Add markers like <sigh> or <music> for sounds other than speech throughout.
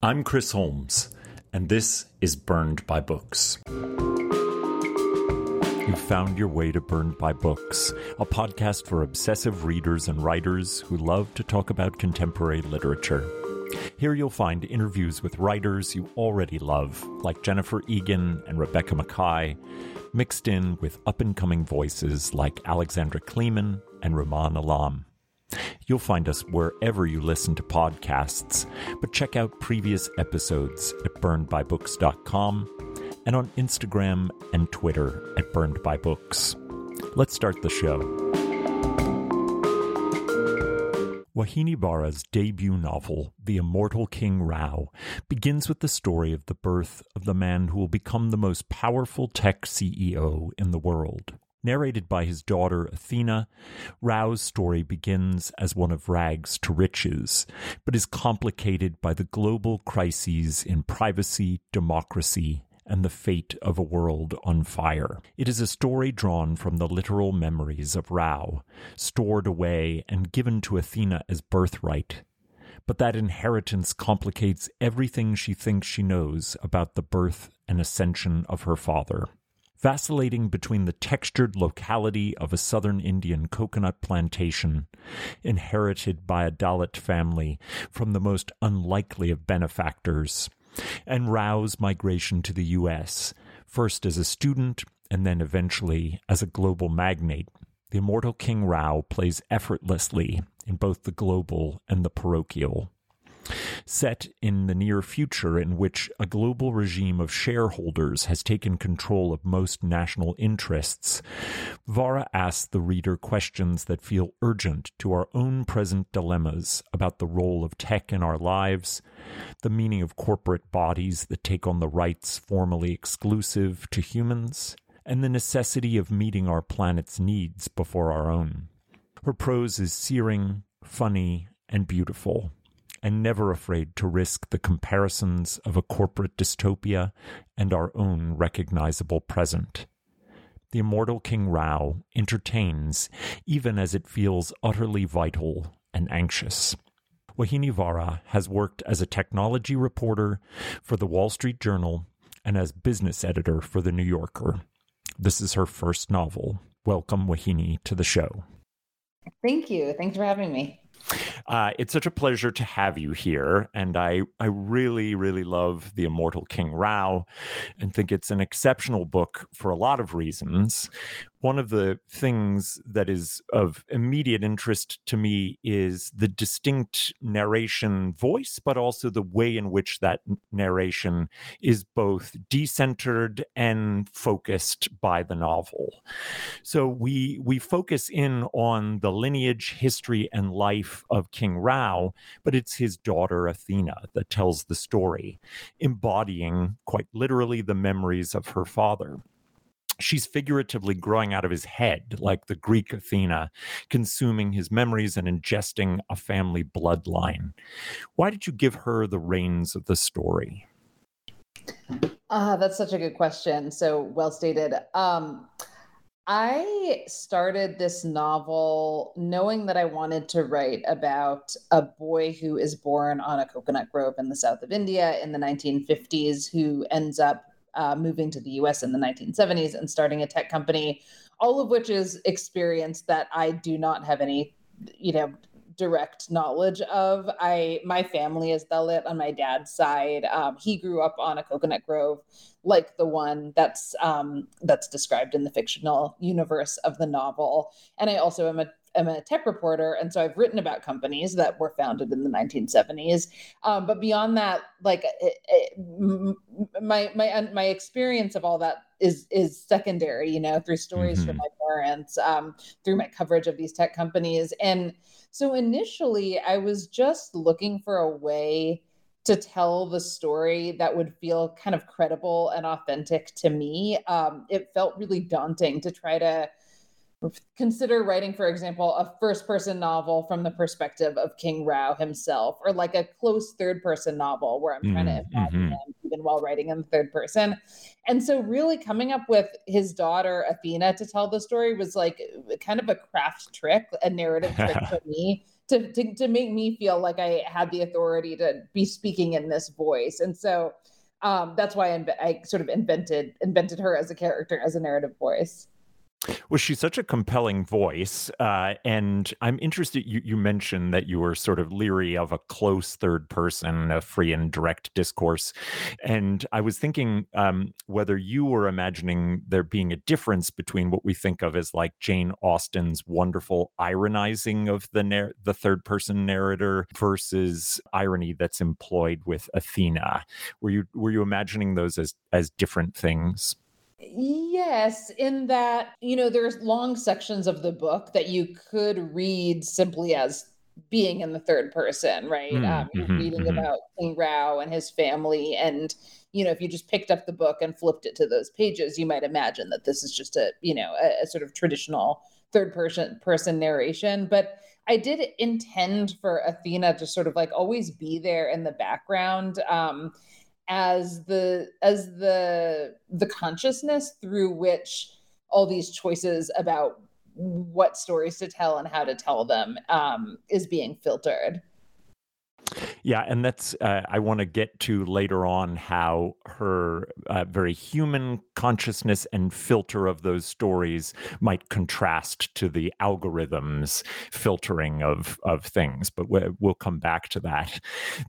I'm Chris Holmes, and this is Burned by Books. You found your way to Burned by Books, a podcast for obsessive readers and writers who love to talk about contemporary literature. Here you'll find interviews with writers you already love, like Jennifer Egan and Rebecca Makkai, mixed in with up and coming voices like Alexandra Kleeman and Rumaan Alam. You'll find us wherever you listen to podcasts, but check out previous episodes at burnedbybooks.com and on Instagram and Twitter at burnedbybooks. Let's start the show. Vauhini Vara's debut novel, The Immortal King Rao, begins with the story of the birth of the man who will become the most powerful tech CEO in the world. Narrated by his daughter Athena, Rao's story begins as one of rags to riches, but is complicated by the global crises in privacy, democracy, and the fate of a world on fire. It is a story drawn from the literal memories of Rao, stored away and given to Athena as birthright. But that inheritance complicates everything she thinks she knows about the birth and ascension of her father vacillating between the textured locality of a southern Indian coconut plantation, inherited by a Dalit family from the most unlikely of benefactors, and Rao's migration to the U.S., first as a student and then eventually as a global magnate. The immortal King Rao plays effortlessly in both the global and the parochial set in the near future in which a global regime of shareholders has taken control of most national interests, Vara asks the reader questions that feel urgent to our own present dilemmas about the role of tech in our lives, the meaning of corporate bodies that take on the rights formerly exclusive to humans, and the necessity of meeting our planet's needs before our own. Her prose is searing, funny, and beautiful and never afraid to risk the comparisons of a corporate dystopia and our own recognizable present. The immortal King Rao entertains even as it feels utterly vital and anxious. Vauhini Vara has worked as a technology reporter for the Wall Street Journal and as business editor for the New Yorker. This is her first novel. Welcome, Vauhini, to the show. Thank you. Thanks for having me. Uh, it's such a pleasure to have you here, and I I really really love the Immortal King Rao, and think it's an exceptional book for a lot of reasons one of the things that is of immediate interest to me is the distinct narration voice, but also the way in which that narration is both decentered and focused by the novel. So we we focus in on the lineage, history, and life of King Rao, but it's his daughter Athena that tells the story, embodying quite literally the memories of her father she's figuratively growing out of his head, like the Greek Athena, consuming his memories and ingesting a family bloodline. Why did you give her the reins of the story? Uh, that's such a good question. So well stated. Um, I started this novel knowing that I wanted to write about a boy who is born on a coconut grove in the south of India in the 1950s who ends up uh, moving to the US in the 1970s and starting a tech company, all of which is experience that I do not have any, you know, direct knowledge of. I my family is Dalit on my dad's side. Um, he grew up on a coconut grove, like the one that's um, that's described in the fictional universe of the novel. And I also am a am a tech reporter, and so I've written about companies that were founded in the 1970s. Um, but beyond that, like it, it, my my my experience of all that is is secondary. You know, through stories mm-hmm. from my parents, um, through my coverage of these tech companies, and so initially, I was just looking for a way to tell the story that would feel kind of credible and authentic to me. Um, it felt really daunting to try to consider writing, for example, a first person novel from the perspective of King Rao himself, or like a close third person novel where I'm trying to mm-hmm. imagine mm-hmm. him even while writing in the third person. And so, really coming up with his daughter Athena to tell the story was like kind of a craft trick, a narrative trick <laughs> for me. To, to, to make me feel like I had the authority to be speaking in this voice. And so um, that's why I, I sort of invented invented her as a character, as a narrative voice. Well, she's such a compelling voice. Uh, and I'm interested, you, you mentioned that you were sort of leery of a close third person, a free and direct discourse. And I was thinking um, whether you were imagining there being a difference between what we think of as like Jane Austen's wonderful ironizing of the, the third person narrator versus irony that's employed with Athena. Were you, were you imagining those as, as different things? Yes, in that, you know, there's long sections of the book that you could read simply as being in the third person, right? Mm, um, you're mm-hmm, reading mm-hmm. about King Rao and his family. And, you know, if you just picked up the book and flipped it to those pages, you might imagine that this is just a, you know, a, a sort of traditional third person person narration. But I did intend for Athena to sort of like always be there in the background. Um, as the as the the consciousness through which all these choices about what stories to tell and how to tell them um, is being filtered. Yeah, and that's uh, I want to get to later on how her uh, very human consciousness and filter of those stories might contrast to the algorithms filtering of of things. But we'll come back to that.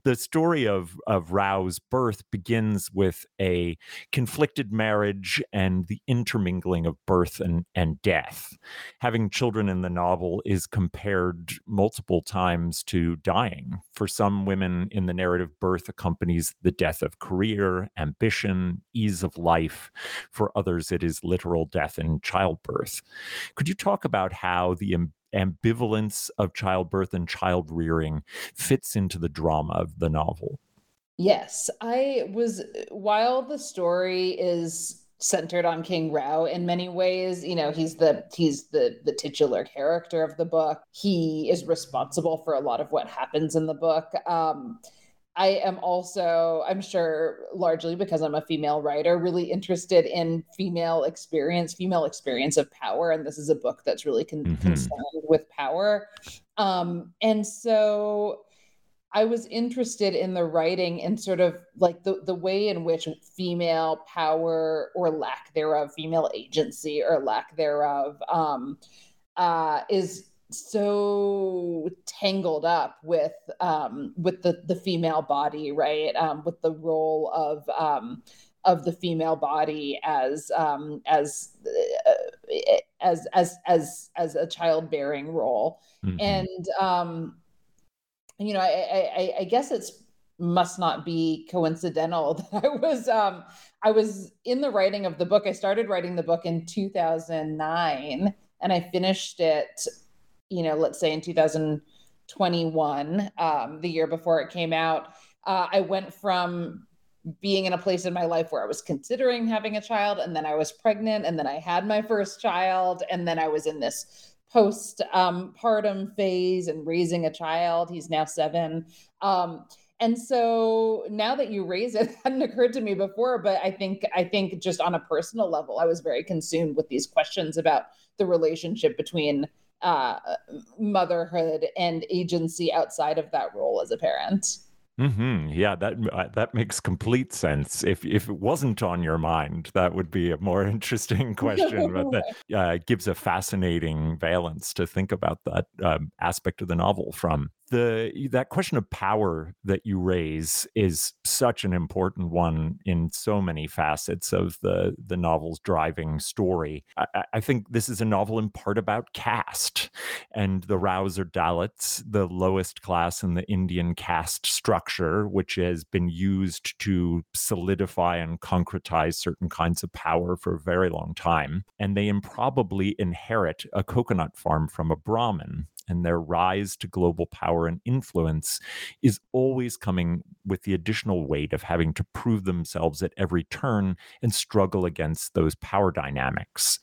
The story of of Rao's birth begins with a conflicted marriage and the intermingling of birth and and death. Having children in the novel is compared multiple times to dying for some women women in the narrative, birth accompanies the death of career, ambition, ease of life. For others, it is literal death in childbirth. Could you talk about how the ambivalence of childbirth and child rearing fits into the drama of the novel? Yes, I was, while the story is centered on King Rao in many ways. You know, he's the he's the the titular character of the book. He is responsible for a lot of what happens in the book. Um, I am also, I'm sure, largely because I'm a female writer, really interested in female experience, female experience of power, and this is a book that's really con- mm-hmm. concerned with power. Um, and so I was interested in the writing and sort of like the, the way in which female power or lack thereof, female agency or lack thereof, um, uh, is so tangled up with um, with the the female body, right? Um, with the role of um, of the female body as um, as uh, as as as as a childbearing role, mm-hmm. and um, you know, I, I, I guess it's must not be coincidental <laughs> that I was um I was in the writing of the book. I started writing the book in 2009 and I finished it, you know, let's say in 2021, um, the year before it came out. Uh, I went from being in a place in my life where I was considering having a child, and then I was pregnant, and then I had my first child, and then I was in this um, partum phase and raising a child. He's now seven. Um, and so now that you raise it, <laughs> it hadn't occurred to me before, but I think I think just on a personal level, I was very consumed with these questions about the relationship between uh, motherhood and agency outside of that role as a parent. Mm-hmm. Yeah, that uh, that makes complete sense. If if it wasn't on your mind, that would be a more <laughs> interesting question. but that <laughs> uh, gives a fascinating valence to think about that um, aspect of the novel from the that question of power that you raise is such an important one in so many facets of the the novel's driving story. I, I think this is a novel in part about caste and the Raos or Dalits, the lowest class in the Indian caste structure, which has been used to solidify and concretize certain kinds of power for a very long time. And they improbably inherit a coconut farm from a Brahmin and their rise to global power and influence is always coming with the additional weight of having to prove themselves at every turn and struggle against those power dynamics.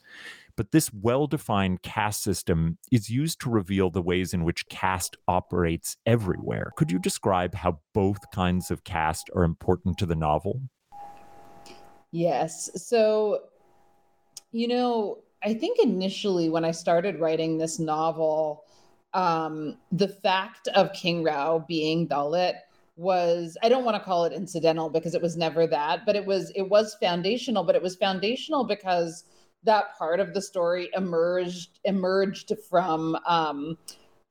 But this well defined caste system is used to reveal the ways in which caste operates everywhere. Could you describe how both kinds of caste are important to the novel? Yes. So, you know, I think initially when I started writing this novel, um, the fact of King Rao being Dalit was I don't want to call it incidental because it was never that, but it was it was foundational, but it was foundational because that part of the story emerged emerged from um,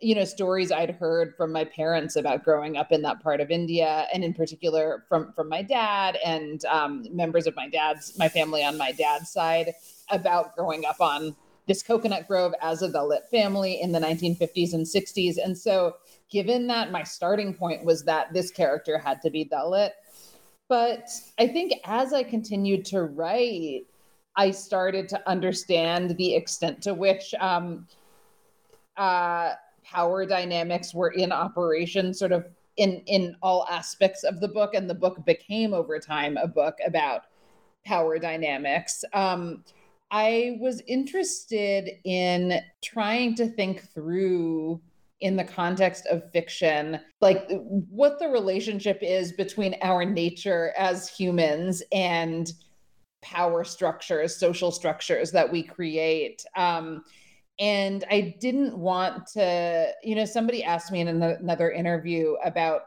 you know stories I'd heard from my parents about growing up in that part of India, and in particular from from my dad and um, members of my dad's my family on my dad's side about growing up on this coconut grove as a Dalit family in the 1950s and 60s. And so, given that my starting point was that this character had to be Dalit, but I think as I continued to write, I started to understand the extent to which um, uh, power dynamics were in operation, sort of in in all aspects of the book, and the book became over time a book about power dynamics. Um, I was interested in trying to think through in the context of fiction, like what the relationship is between our nature as humans and power structures, social structures that we create. Um, and I didn't want to, you know, somebody asked me in another interview about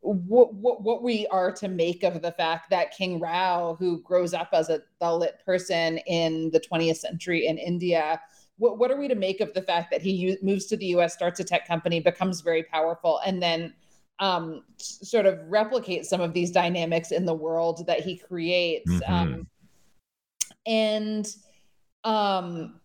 what, what what we are to make of the fact that King Rao, who grows up as a Dalit person in the 20th century in India, what what are we to make of the fact that he u- moves to the U.S., starts a tech company, becomes very powerful, and then um, sort of replicates some of these dynamics in the world that he creates? Mm-hmm. Um, and um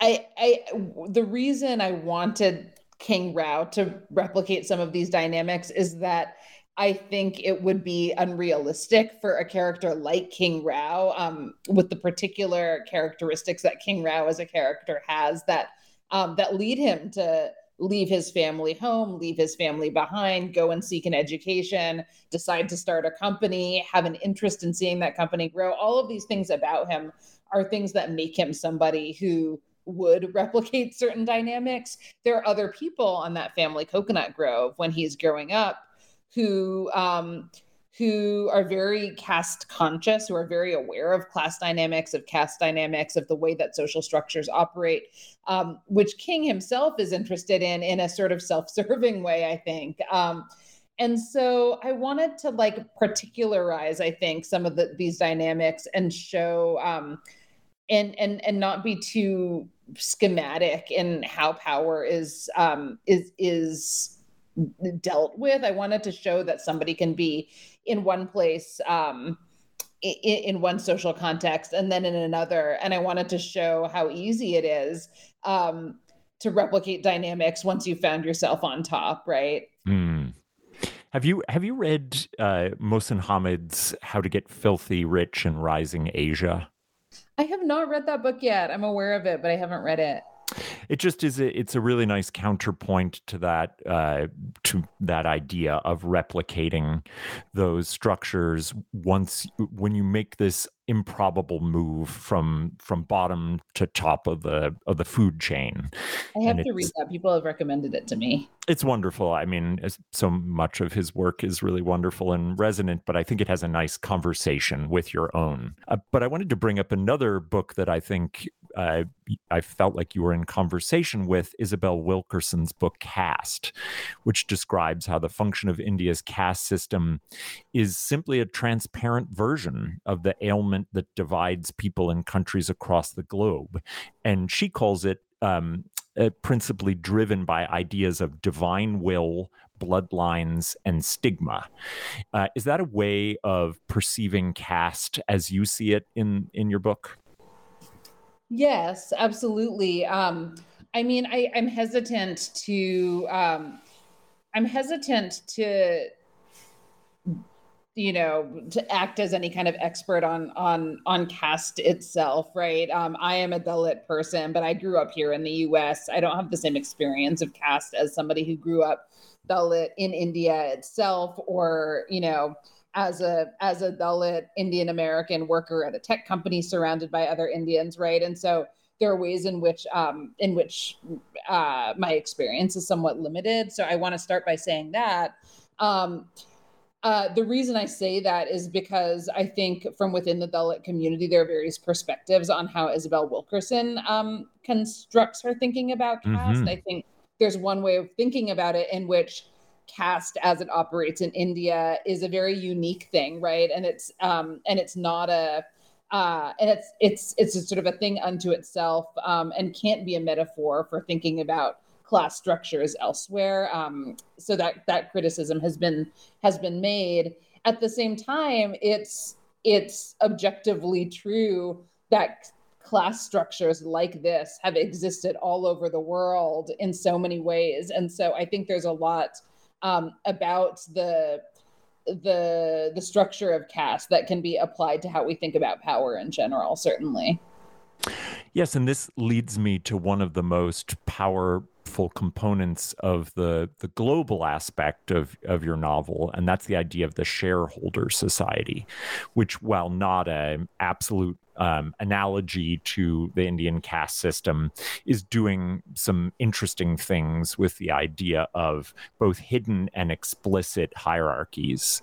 I I the reason I wanted King Rao to replicate some of these dynamics is that I think it would be unrealistic for a character like King Rao, um, with the particular characteristics that King Rao as a character has that um, that lead him to leave his family home, leave his family behind, go and seek an education, decide to start a company, have an interest in seeing that company grow. All of these things about him are things that make him somebody who would replicate certain dynamics. There are other people on that family coconut grove when he's growing up who um, who are very caste conscious, who are very aware of class dynamics, of caste dynamics, of the way that social structures operate, um, which King himself is interested in in a sort of self-serving way, I think. Um, and so I wanted to like particularize, I think, some of the, these dynamics and show um, and and and not be too schematic in how power is um, is is dealt with. I wanted to show that somebody can be in one place um, in, in, one social context and then in another. And I wanted to show how easy it is um, to replicate dynamics once you found yourself on top, right? Mm. Have you have you read uh, Mohsin Hamid's How to Get Filthy Rich in Rising Asia? I have not read that book yet. I'm aware of it, but I haven't read it it just is a, it's a really nice counterpoint to that uh, to that idea of replicating those structures once when you make this improbable move from from bottom to top of the of the food chain. I have and to read that. People have recommended it to me. It's wonderful. I mean, so much of his work is really wonderful and resonant, but I think it has a nice conversation with your own. Uh, but I wanted to bring up another book that I think I felt like you were in conversation with Isabel Wilkerson's book Caste, which describes how the function of India's caste system is simply a transparent version of the ailment that divides people in countries across the globe. And she calls it um, uh, principally driven by ideas of divine will, bloodlines, and stigma. Uh, is that a way of perceiving caste as you see it in in your book? Yes, absolutely. Um, I mean, I, I'm hesitant to um, I'm hesitant to you know to act as any kind of expert on on on caste itself right um, i am a dalit person but i grew up here in the us i don't have the same experience of caste as somebody who grew up dalit in india itself or you know as a as a dalit indian american worker at a tech company surrounded by other indians right and so there are ways in which um, in which uh, my experience is somewhat limited so i want to start by saying that um, uh, the reason I say that is because I think from within the Dalit community, there are various perspectives on how Isabel Wilkerson um, constructs her thinking about caste. Mm-hmm. I think there's one way of thinking about it in which caste as it operates in India is a very unique thing, right? And it's um, and it's not a uh, and it's it's it's a sort of a thing unto itself um, and can't be a metaphor for thinking about class structures elsewhere. Um, so that that criticism has been has been made. At the same time, it's it's objectively true that class structures like this have existed all over the world in so many ways, and so I think there's a lot um, about the the the structure of caste that can be applied to how we think about power in general. Certainly. Yes, and this leads me to one of the most powerful components of the the global aspect of of your novel and that's the idea of the shareholder society which while not an absolute um, analogy to the Indian caste system is doing some interesting things with the idea of both hidden and explicit hierarchies.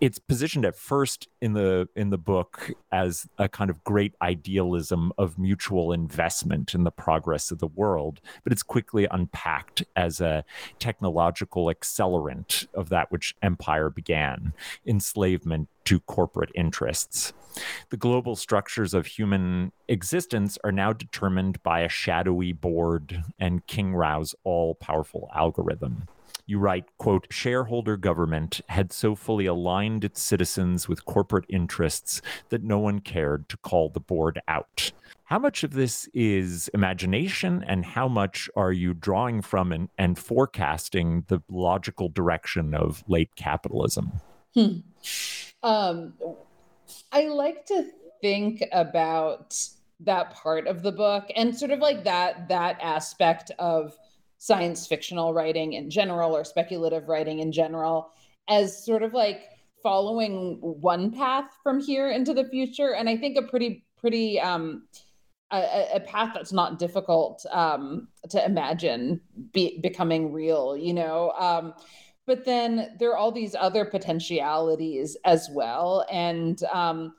It's positioned at first in the in the book as a kind of great idealism of mutual investment in the progress of the world, but it's quickly unpacked as a technological accelerant of that which empire began, enslavement to corporate interests. The global structures of human existence are now determined by a shadowy board and King Rao's all powerful algorithm. You write, quote, shareholder government had so fully aligned its citizens with corporate interests that no one cared to call the board out. How much of this is imagination, and how much are you drawing from and, and forecasting the logical direction of late capitalism? Hmm. Um, I like to think about that part of the book and sort of like that that aspect of science fictional writing in general or speculative writing in general as sort of like following one path from here into the future and i think a pretty pretty um a, a path that's not difficult um to imagine be, becoming real you know um but then there are all these other potentialities as well and um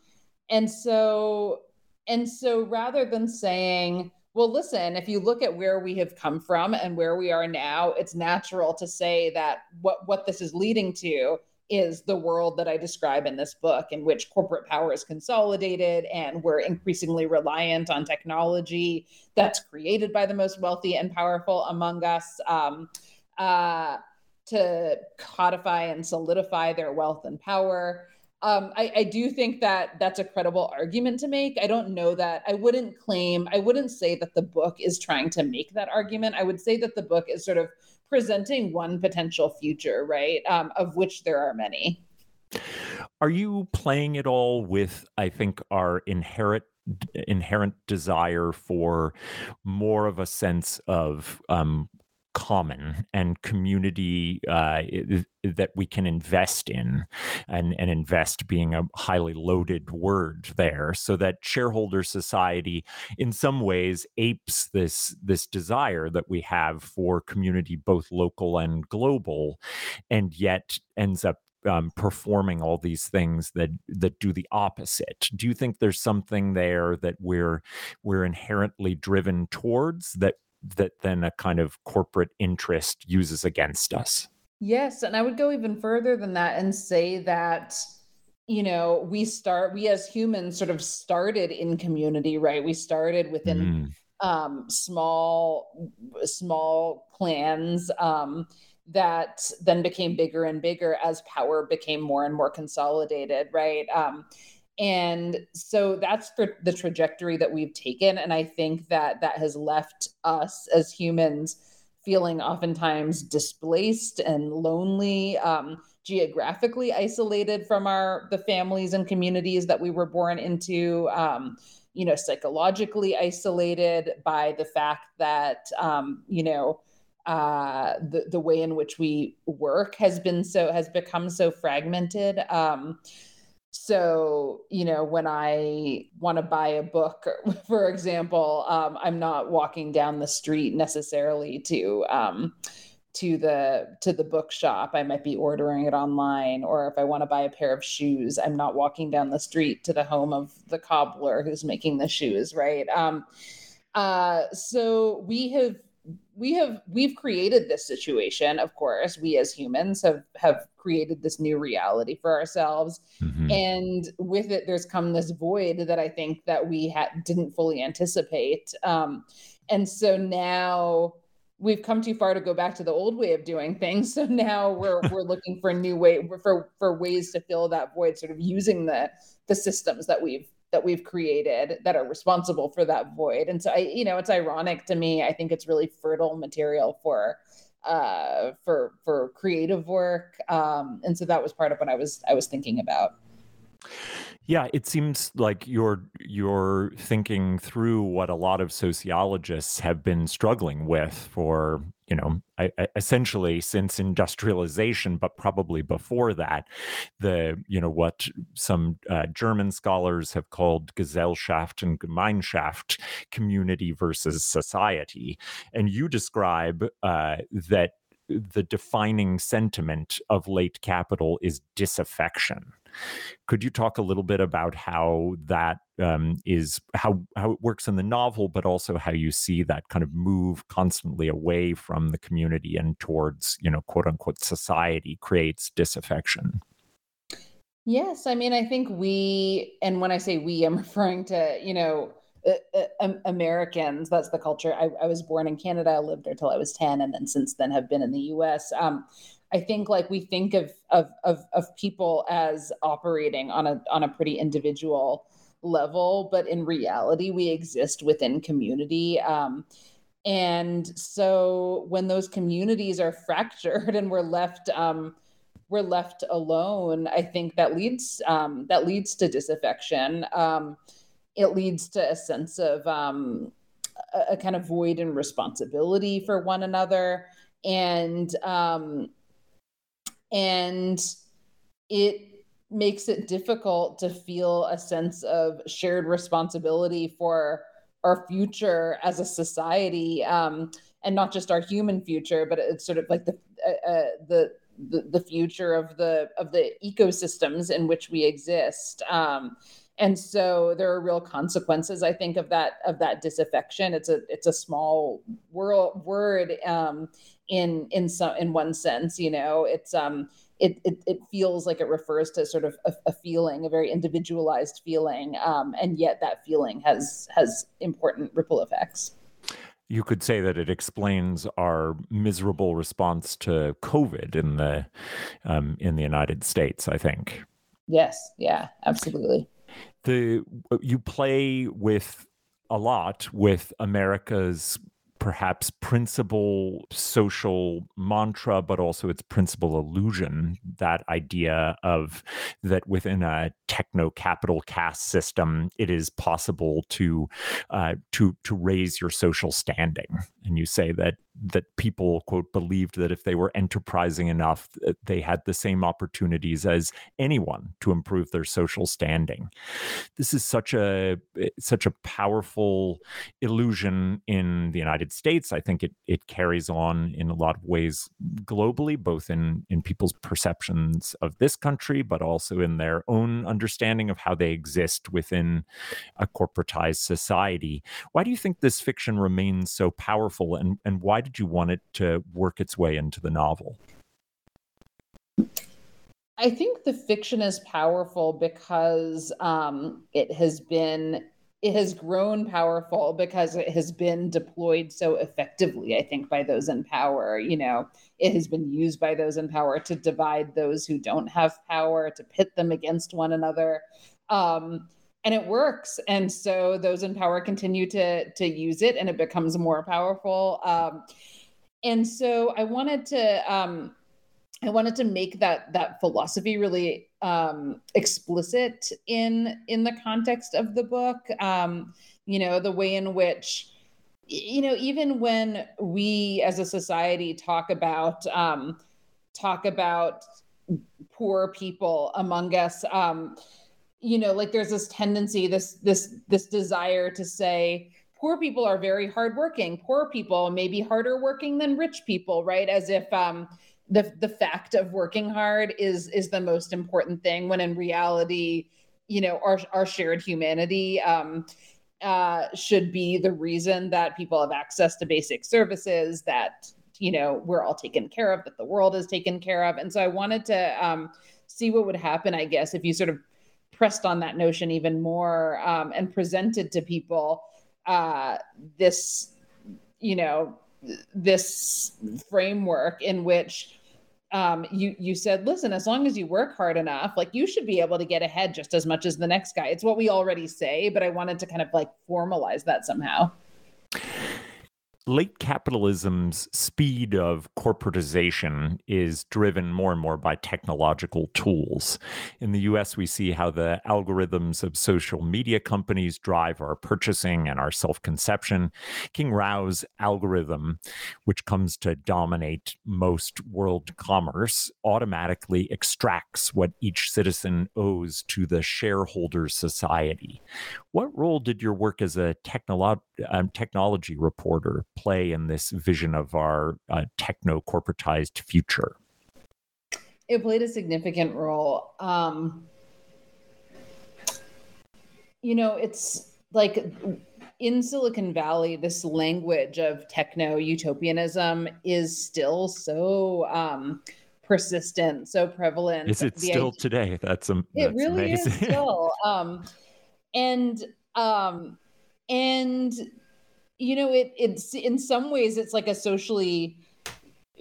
and so and so rather than saying well listen if you look at where we have come from and where we are now it's natural to say that what what this is leading to is the world that I describe in this book, in which corporate power is consolidated and we're increasingly reliant on technology that's created by the most wealthy and powerful among us. Um, uh, to codify and solidify their wealth and power. Um, I, I, do think that that's a credible argument to make. I don't know that I wouldn't claim, I wouldn't say that the book is trying to make that argument. I would say that the book is sort of presenting one potential future, right? Um, of which there are many. Are you playing it all with, I think, our inherent inherent desire for more of a sense of um, common and community uh, that we can invest in and, and invest being a highly loaded word there so that shareholder society in some ways apes this this desire that we have for community both local and global and yet ends up um, performing all these things that that do the opposite. Do you think there's something there that we're we're inherently driven towards that that then a kind of corporate interest uses against us. Yes. And I would go even further than that and say that, you know, we start, we as humans sort of started in community, right? We started within mm. um, small, small clans. Um, that then became bigger and bigger as power became more and more consolidated, right? Um, and so that's the, the trajectory that we've taken and i think that that has left us as humans feeling oftentimes displaced and lonely, um, geographically isolated from our the families and communities that we were born into. Um, you know, psychologically isolated by the fact that um, you know uh, the the way in which we work has been so has become so fragmented. Um, so you know when i want to buy a book <laughs> for example um, i'm not walking down the street necessarily to um, to the to the bookshop. I might be ordering it online or if i want to buy a pair of shoes i'm not walking down the street to the home of the cobbler who's making the shoes right? Um, uh, so we have we have we've created this situation of course we as humans have have created this new reality for ourselves. Mm-hmm. and with it there's come this void that i think that we had didn't fully anticipate. Um, and so now we've come too far to go back to the old way of doing things. <laughs> So now we're <laughs> we're looking for a new way for for ways to fill that void sort of using the the systems that we've that we've created that are responsible for that void. And so I, you know, it's ironic to me. I think it's really fertile material for uh for for creative work. Um and so that was part of what I was I was thinking about. Yeah, it seems like you're you're thinking through what a lot of sociologists have been struggling with for, you know, I, I, essentially since industrialization, but probably before that, the you know what some uh, German scholars have called Gesellschaft and Gemeinschaft, community versus society, and you describe uh, that the defining sentiment of late capital is disaffection could you talk a little bit about how that um, is how how it works in the novel, but also how you see that kind of move constantly away from the community and towards you know quote unquote society creates disaffection? Yes, I mean I think we, and when I say we, I'm <laughs> referring to you know uh, uh, Americans. That's the culture. I, I, was born in Canada. I lived there till I was ten, and then since then have been in the U.S. Um, I think like we think of of of, of people as operating on a on a pretty individual level, but in reality, we exist within community. Um, and so when those communities are fractured <laughs> and we're left um, we're left alone, I think that leads um, that leads to disaffection. Um, it leads to a sense of um, a, a, kind of void and responsibility for one another, and um, and it makes it difficult to feel a sense of shared responsibility for our future as a society um, and not just our human future but it's sort of like the uh, uh, the, the the future of the of the ecosystems in which we exist. Um, and so there are real consequences i think of that of that disaffection it's a it's a small world word um, in in some in one sense you know it's um it, it, it feels like it refers to sort of a, a feeling, a very individualized feeling, um, and yet that feeling has has important ripple effects. You could say that it explains our miserable response to COVID in the um, in the United States. I think. Yes. Yeah. Absolutely. The you play with a lot with America's perhaps principal social mantra, but also its principal illusion. That idea of that within a techno capital caste system, it is possible to uh, to to raise your social standing. And you say that that people quote believed that if they were enterprising enough they had the same opportunities as anyone to improve their social standing. This is such a eh, such a powerful illusion in the united states. I think it it carries on in a lot of ways globally both in in people's perceptions of this country but also in their own understanding of how they exist within a corporatized society. Why do you think this fiction remains so powerful and and why did you want it to work its way into the novel? I think the fiction is powerful because um, it has been it has grown powerful because it has been deployed so effectively i think by those in power you know it has been used by those in power to divide those who don't have power to pit them against one another um, and it works and so those in power continue to to use it and it becomes more powerful um, and so I wanted to um, I wanted to make that that philosophy really um, explicit in in the context of the book. Um, you know, the way in which you know even when we as a society talk about um, talk about poor people among us um, you know like there's this tendency this this this desire to say poor people are very hardworking. Poor people may be harder working than rich people right? As if um, the the fact of working hard is is the most important thing when in reality you know our our shared humanity um, uh, should be the reason that people have access to basic services that you know we're all taken care of that the world is taken care of. And so i wanted to um, see what would happen i guess if you sort of pressed on that notion even more um, and presented to people uh, this, you know, this framework in which um, you you said, listen, as long as you work hard enough, like you should be able to get ahead just as much as the next guy. It's what we already say, but I wanted to kind of like formalize that somehow late capitalism's speed of corporatization is driven more and more by technological tools. In the US, we see how the algorithms of social media companies drive our purchasing and our self conception. King Rao's algorithm, which comes to dominate most world commerce, automatically extracts what each citizen owes to the shareholder society. What role did your work as a technolo- um, technology reporter play in this vision of our uh, techno corporatized future? It played a significant role. Um, you know, it's like in Silicon Valley, this language of techno utopianism is still so um, persistent, so prevalent. Is it the still idea- today? That's, um, that's it really amazing. is <laughs> still. Um, and um, and you know it it's in some ways it's like a socially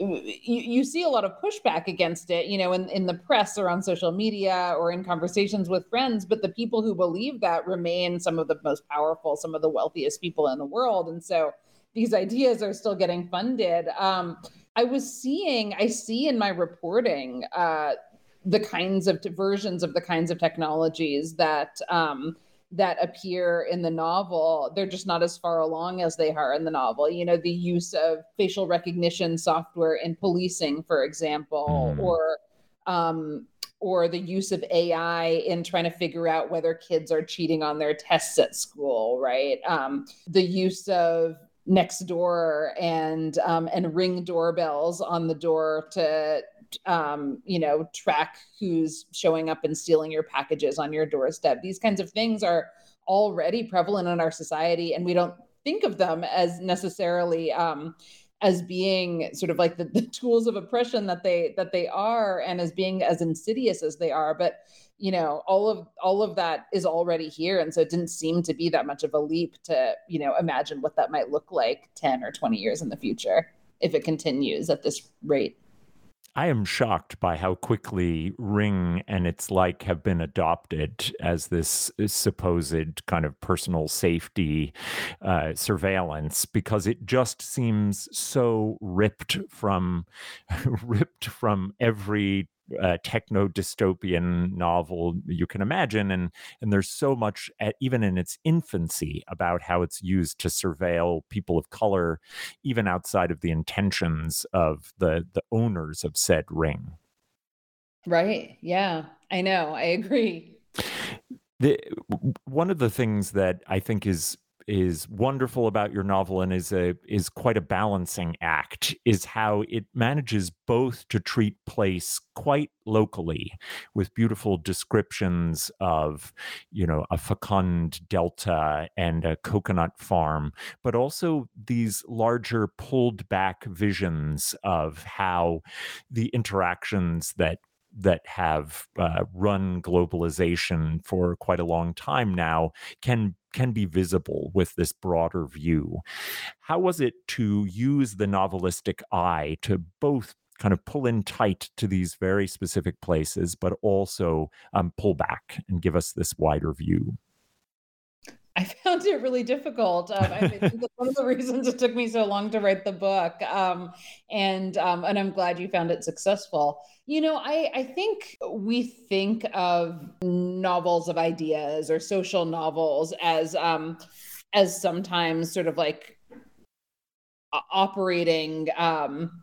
you, you see a lot of pushback against it, you know, in, in the press or on social media or in conversations with friends. But the people who believe that remain some of the most powerful, some of the wealthiest people in the world. And so these ideas are still getting funded. Um, I was seeing, I see in my reporting uh, the kinds of versions of the kinds of technologies that um, that appear in the novel they're just not as far along as they are in the novel you know the use of facial recognition software in policing for example mm. or um, or the use of AI in trying to figure out whether kids are cheating on their tests at school, right? Um, the use of next door and um, and ring doorbells on the door to um, you know, track who's showing up and stealing your packages on your doorstep. These kinds of things are already prevalent in our society, and we don't think of them as necessarily um, as being sort of like the, <laughs> the tools of oppression that they that they are, and as being as insidious as they are. But you know, all of all of that is already here, and so it didn't seem to be that much of a leap to you know imagine what that might look like ten or twenty years in the future if it continues at this rate. I am shocked by how quickly Ring and its like have been adopted as this supposed kind of personal safety uh, surveillance because it just seems so ripped from <laughs> ripped from every uh, techno dystopian novel you can imagine and and there's so much at, even in its infancy about how it's used to surveil people of color even outside of the intentions of the the owners of said ring. Right yeah i know i agree. The one of the things that i think is is wonderful about your novel and is a is quite a balancing act is how it manages both to treat place quite locally with beautiful descriptions of you know a fecund delta and a coconut farm but also these larger pulled back visions of how the interactions that that have uh, run globalization for quite a long time now can can be visible with this broader view. How was it to use the novelistic eye to both kind of pull in tight to these very specific places, but also um, pull back and give us this wider view? I <laughs> found it really difficult. Um, I think one of the reasons it took me so long to write the book. Um, and um, and I'm glad you found it successful. You know, I I think we think of novels of ideas or social novels as um, as sometimes sort of like operating um,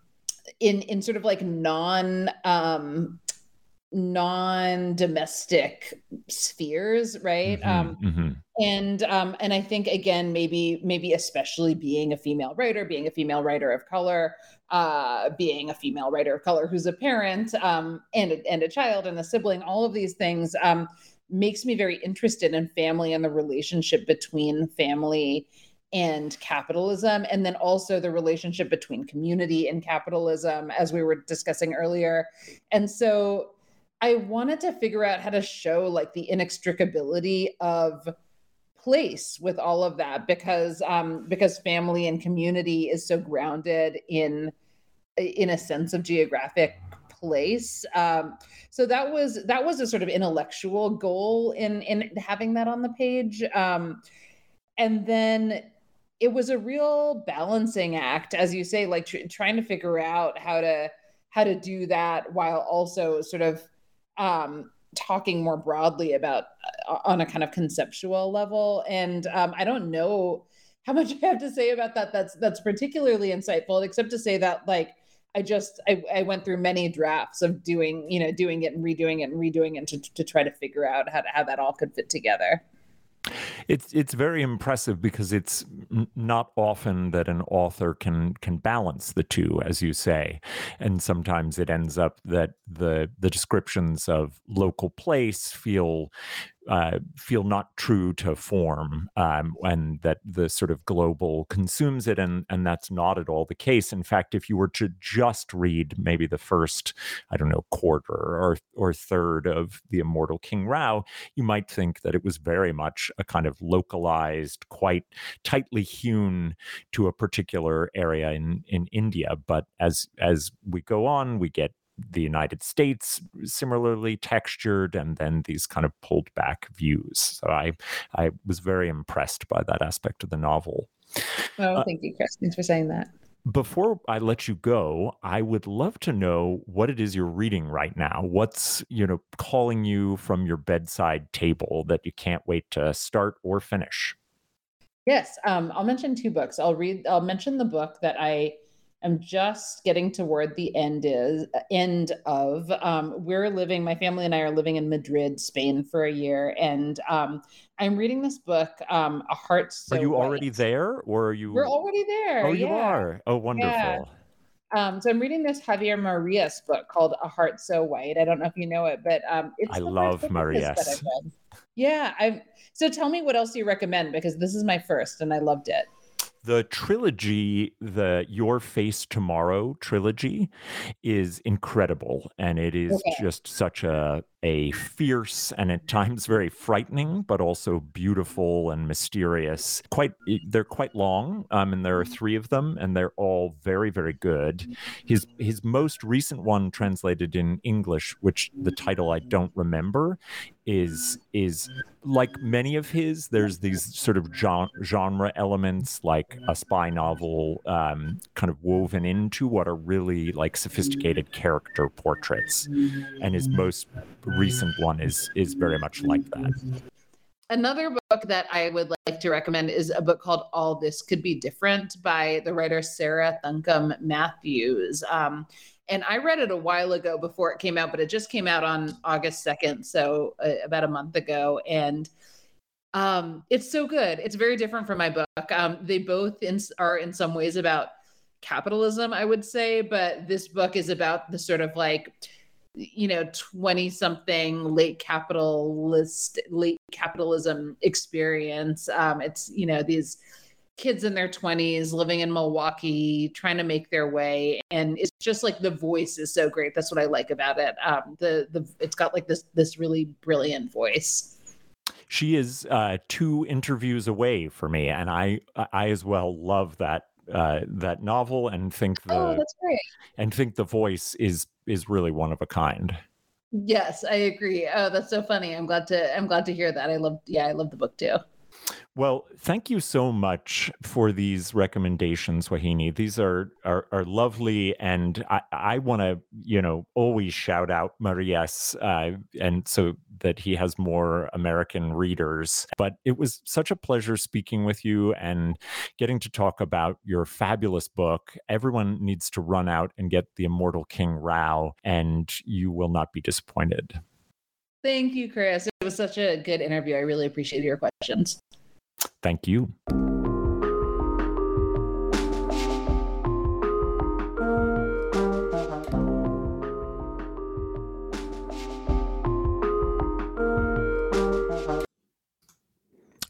in in sort of like non um, non-domestic spheres right mm-hmm, um mm-hmm. and um and i think again maybe maybe especially being a female writer being a female writer of color uh being a female writer of color who's a parent um and a, and a child and a sibling all of these things um makes me very interested in family and the relationship between family and capitalism and then also the relationship between community and capitalism as we were discussing earlier and so I wanted to figure out how to show like the inextricability of place with all of that because um because family and community is so grounded in in a sense of geographic place. Um so that was that was a sort of intellectual goal in in having that on the page. Um and then it was a real balancing act as you say like tr- trying to figure out how to how to do that while also sort of um, talking more broadly about uh, on a kind of conceptual level. And um, I don't know how much I have to say about that. That's that's particularly insightful, except to say that like I just I, I went through many drafts of doing you know doing it and redoing it and redoing it to to try to figure out how to, how that all could fit together. It's it's very impressive because it's not often that an author can can balance the two, as you say, and sometimes it ends up that the the descriptions of local place feel uh, feel not true to form, um, and that the sort of global consumes it, and and that's not at all the case. In fact, if you were to just read maybe the first, I don't know, quarter or or third of the Immortal King Rao, you might think that it was very much a kind of localized, quite tightly hewn to a particular area in in India. But as as we go on, we get the United States similarly textured, and then these kind of pulled back views. So I I was very impressed by that aspect of the novel. Oh, uh, thank you, Chris. Thanks for saying that. Before I let you go, I would love to know what it is you're reading right now. What's, you know, calling you from your bedside table that you can't wait to start or finish? Yes, um, I'll mention two books. I'll read. I'll mention the book that I am just getting toward the end is end of um, we're living my family and i are living in madrid spain for a year and um, i'm reading this book um, a heart so are you white. already there or are you we're already there oh you are oh wonderful yeah. Um, so I'm reading this Javier Marias book called A Heart So White. I don't know if you know it, but um, it's I love Marias. Yeah, I. So tell me what else you recommend because this is my first and I loved it the trilogy, the Your Face Tomorrow trilogy, is incredible, and it is okay. just such a a fierce and at times very frightening, but also beautiful and mysterious. Quite, they're quite long, um, and there are three of them, and they're all very, very good. His his most recent one, translated in English, which the title I don't remember, is is like many of his. There's these sort of genre elements, like a spy novel, um, kind of woven into what are really like sophisticated character portraits, and his most recent one is is very much like that. Another book that I would like to recommend is a book called All This Could Be Different by the writer Sarah Thankam Mathews. Um, and I read it a while ago before it came out, but it just came out on August 2nd, so uh, about a month ago. And um, it's so good. It's very different from my book. Um, they both in, are in some ways about capitalism, I would say, but this book is about the sort of like you know 20 something late capitalist late capitalism experience. Um it's you know these kids in their 20s living in Milwaukee trying to make their way. And it's just like the voice is so great. That's what I like about it. Um the the it's got like this this really brilliant voice. She is uh, two interviews away for me, and I I as well love that uh, that novel and think the oh, that's great. and think the voice is is really one of a kind. Yes, I agree. Oh, that's so funny. I'm glad to I'm glad to hear that. I love yeah, I love the book too. Well, thank you so much for these recommendations, Vauhini. These are are, are lovely, and I, I want to, you know, always shout out Marias, uh, and so that he has more American readers. But it was such a pleasure speaking with you and getting to talk about your fabulous book. Everyone needs to run out and get the Immortal King Rao, and you will not be disappointed. Thank you, Chris. It was such a good interview. I really appreciate your questions. Thank you.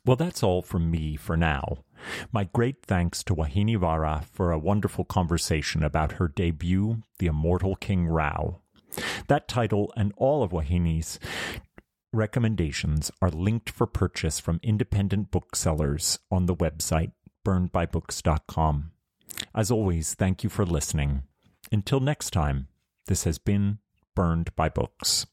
Well, that's all from me for now. My great thanks to Vauhini Vara for a wonderful conversation about her debut, The Immortal King Rao. That title and all of Vauhini's recommendations are linked for purchase from independent booksellers on the website burnedbybooks.com. As always, thank you for listening. Until next time, this has been Burned by Books.